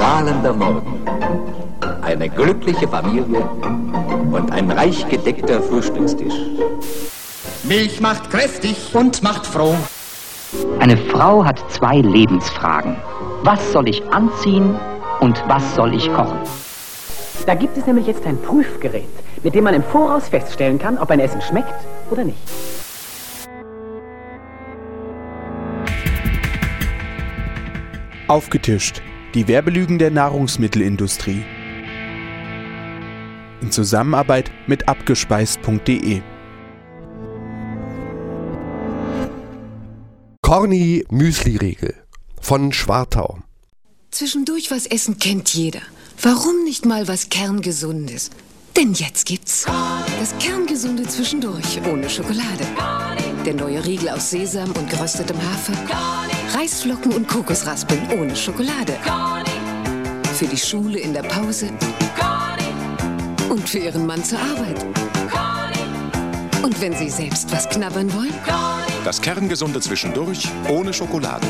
strahlender Morgen, eine glückliche Familie und ein reich gedeckter Frühstückstisch. Milch macht kräftig und macht froh. Eine Frau hat zwei Lebensfragen. Was soll ich anziehen und was soll ich kochen? Da gibt es nämlich jetzt ein Prüfgerät, mit dem man im Voraus feststellen kann, ob ein Essen schmeckt oder nicht. Aufgetischt. Die Werbelügen der Nahrungsmittelindustrie. In Zusammenarbeit mit abgespeist.de. Corny Müsli-Riegel von Schwartau. Zwischendurch was essen kennt jeder. Warum nicht mal was Kerngesundes? Denn jetzt gibt's das Kerngesunde zwischendurch ohne Schokolade. Der neue Riegel aus Sesam und geröstetem Hafer. Reisflocken und Kokosraspeln ohne Schokolade. Für die Schule in der Pause. Und für Ihren Mann zur Arbeit. Und wenn Sie selbst was knabbern wollen? Das Kerngesunde zwischendurch ohne Schokolade.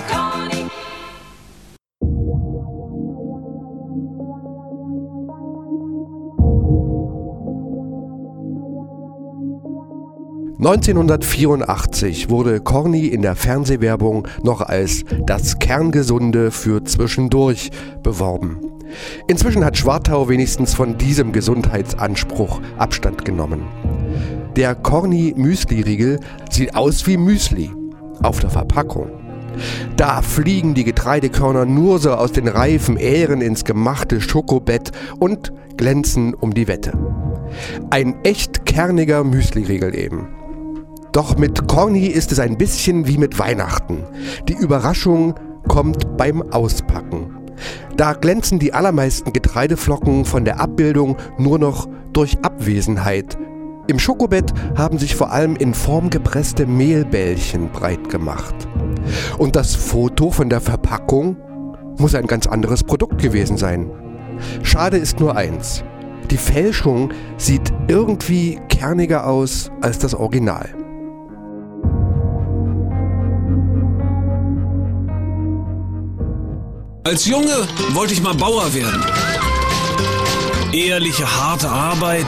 1984 wurde Corny in der Fernsehwerbung noch als das Kerngesunde für zwischendurch beworben. Inzwischen hat Schwartau wenigstens von diesem Gesundheitsanspruch Abstand genommen. Der Corny Müsli-Riegel sieht aus wie Müsli auf der Verpackung. Da fliegen die Getreidekörner nur so aus den reifen Ähren ins gemachte Schokobett und glänzen um die Wette. Ein echt kerniger Müsli-Riegel eben. Doch mit Corny ist es ein bisschen wie mit Weihnachten. Die Überraschung kommt beim Auspacken. Da glänzen die allermeisten Getreideflocken von der Abbildung nur noch durch Abwesenheit. Im Schokobett haben sich vor allem in Form gepresste Mehlbällchen breit gemacht. Und das Foto von der Verpackung muss ein ganz anderes Produkt gewesen sein. Schade ist nur eins. Die Fälschung sieht irgendwie kerniger aus als das Original. Als Junge wollte ich mal Bauer werden. Ehrliche, harte Arbeit,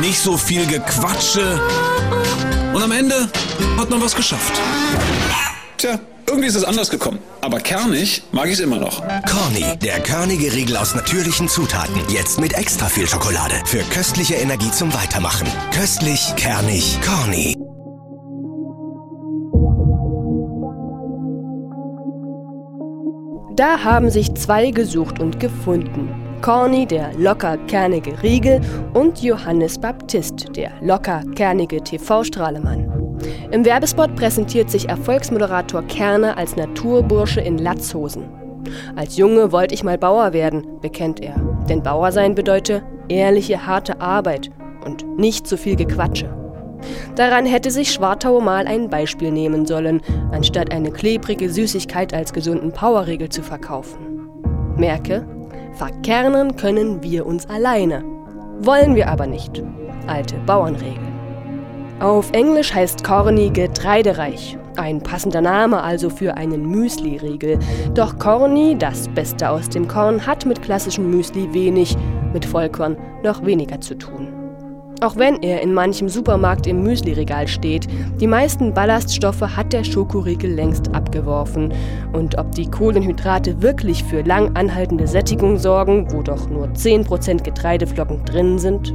nicht so viel Gequatsche. Und am Ende hat man was geschafft. Tja, irgendwie ist es anders gekommen. Aber kernig mag ich es immer noch. Corny, der körnige Riegel aus natürlichen Zutaten. Jetzt mit extra viel Schokolade. Für köstliche Energie zum Weitermachen. Köstlich, kernig, Corny. Da haben sich zwei gesucht und gefunden. Corny, der locker kernige Riegel, und Johannes Baptist, der locker kernige TV-Strahlemann. Im Werbespot präsentiert sich Erfolgsmoderator Kerner als Naturbursche in Latzhosen. Als Junge wollte ich mal Bauer werden, bekennt er. Denn Bauer sein bedeutet ehrliche, harte Arbeit und nicht so viel Gequatsche. Daran hätte sich Schwartau mal ein Beispiel nehmen sollen, anstatt eine klebrige Süßigkeit als gesunden Powerriegel zu verkaufen. Merke, verkernen können wir uns alleine. Wollen wir aber nicht. Alte Bauernregel. Auf Englisch heißt Corny getreidereich. Ein passender Name also für einen Müsli-Riegel. Doch Corny, das Beste aus dem Korn, hat mit klassischem Müsli wenig, mit Vollkorn noch weniger zu tun. Auch wenn er in manchem Supermarkt im Müsliregal steht, die meisten Ballaststoffe hat der Schokoriegel längst abgeworfen. Und ob die Kohlenhydrate wirklich für lang anhaltende Sättigung sorgen, wo doch nur 10% Getreideflocken drin sind?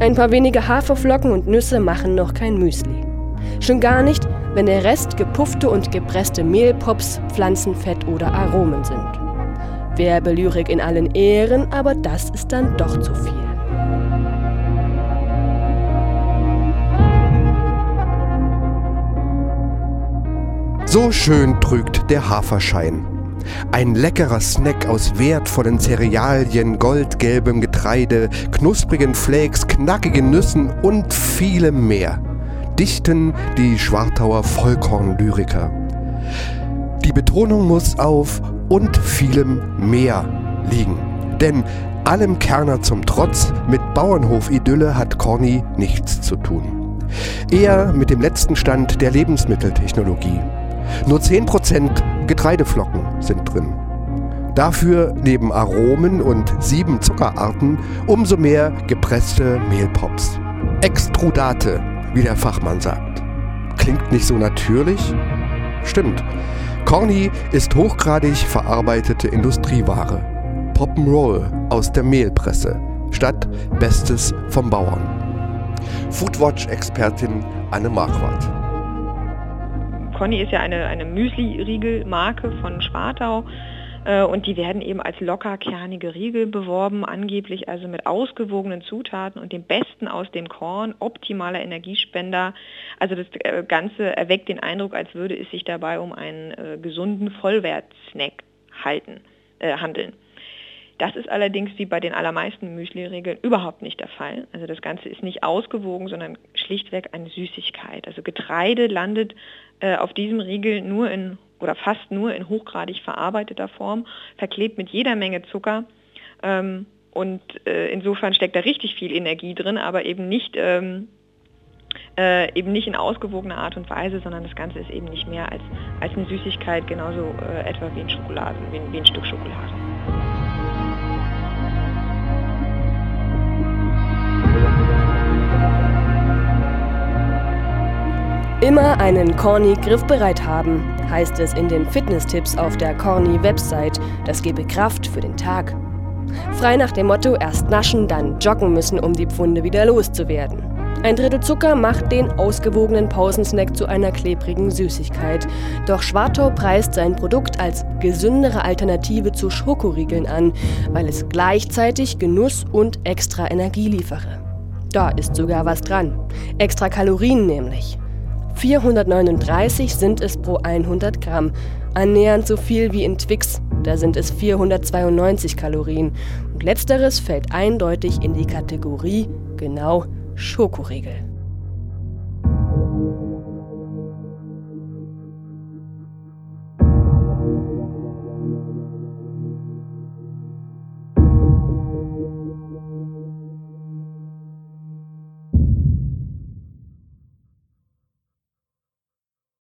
Ein paar wenige Haferflocken und Nüsse machen noch kein Müsli. Schon gar nicht, wenn der Rest gepuffte und gepresste Mehlpops, Pflanzenfett oder Aromen sind. Werbelyrik in allen Ehren, aber das ist dann doch zu viel. So schön trügt der Haferschein. Ein leckerer Snack aus wertvollen Cerealien, goldgelbem Getreide, knusprigen Flakes, knackigen Nüssen und vielem mehr. Dichten die Schwartauer Vollkornlyriker. Die Betonung muss auf und vielem mehr liegen. Denn allem Kerner zum Trotz, mit Bauernhof-Idylle hat Corny nichts zu tun. Eher mit dem letzten Stand der Lebensmitteltechnologie. Nur 10% Getreideflocken sind drin. Dafür neben Aromen und sieben Zuckerarten umso mehr gepresste Mehlpops. Extrudate, wie der Fachmann sagt. Klingt nicht so natürlich? Stimmt. Corny ist hochgradig verarbeitete Industrieware. Pop'n'Roll aus der Mehlpresse statt Bestes vom Bauern. Foodwatch-Expertin Anne Marquardt. Conny ist ja eine, eine Müsli-Riegel-Marke von Schwartau äh, und die werden eben als locker kernige Riegel beworben, angeblich also mit ausgewogenen Zutaten und dem Besten aus dem Korn, optimaler Energiespender. Also das äh, Ganze erweckt den Eindruck, als würde es sich dabei um einen äh, gesunden Vollwertsnack halten, äh, handeln. Das ist allerdings wie bei den allermeisten Müsli-Regeln überhaupt nicht der Fall. Also das Ganze ist nicht ausgewogen, sondern schlichtweg eine Süßigkeit. Also Getreide landet äh, auf diesem Riegel nur in oder fast nur in hochgradig verarbeiteter Form, verklebt mit jeder Menge Zucker. Ähm, und äh, insofern steckt da richtig viel Energie drin, aber eben nicht, ähm, äh, eben nicht in ausgewogener Art und Weise, sondern das Ganze ist eben nicht mehr als, als eine Süßigkeit, genauso äh, etwa wie ein, Schokolade, wie, wie ein Stück Schokolade. Immer einen Corny griffbereit haben, heißt es in den Fitness-Tipps auf der Corny-Website. Das gebe Kraft für den Tag. Frei nach dem Motto: erst naschen, dann joggen müssen, um die Pfunde wieder loszuwerden. Ein Drittel Zucker macht den ausgewogenen Pausensnack zu einer klebrigen Süßigkeit. Doch Schwartau preist sein Produkt als gesündere Alternative zu Schokoriegeln an, weil es gleichzeitig Genuss und extra Energie liefere. Da ist sogar was dran. Extra Kalorien nämlich. 439 sind es pro 100 Gramm, annähernd so viel wie in Twix, da sind es 492 Kalorien. Und letzteres fällt eindeutig in die Kategorie genau Schokoriegel.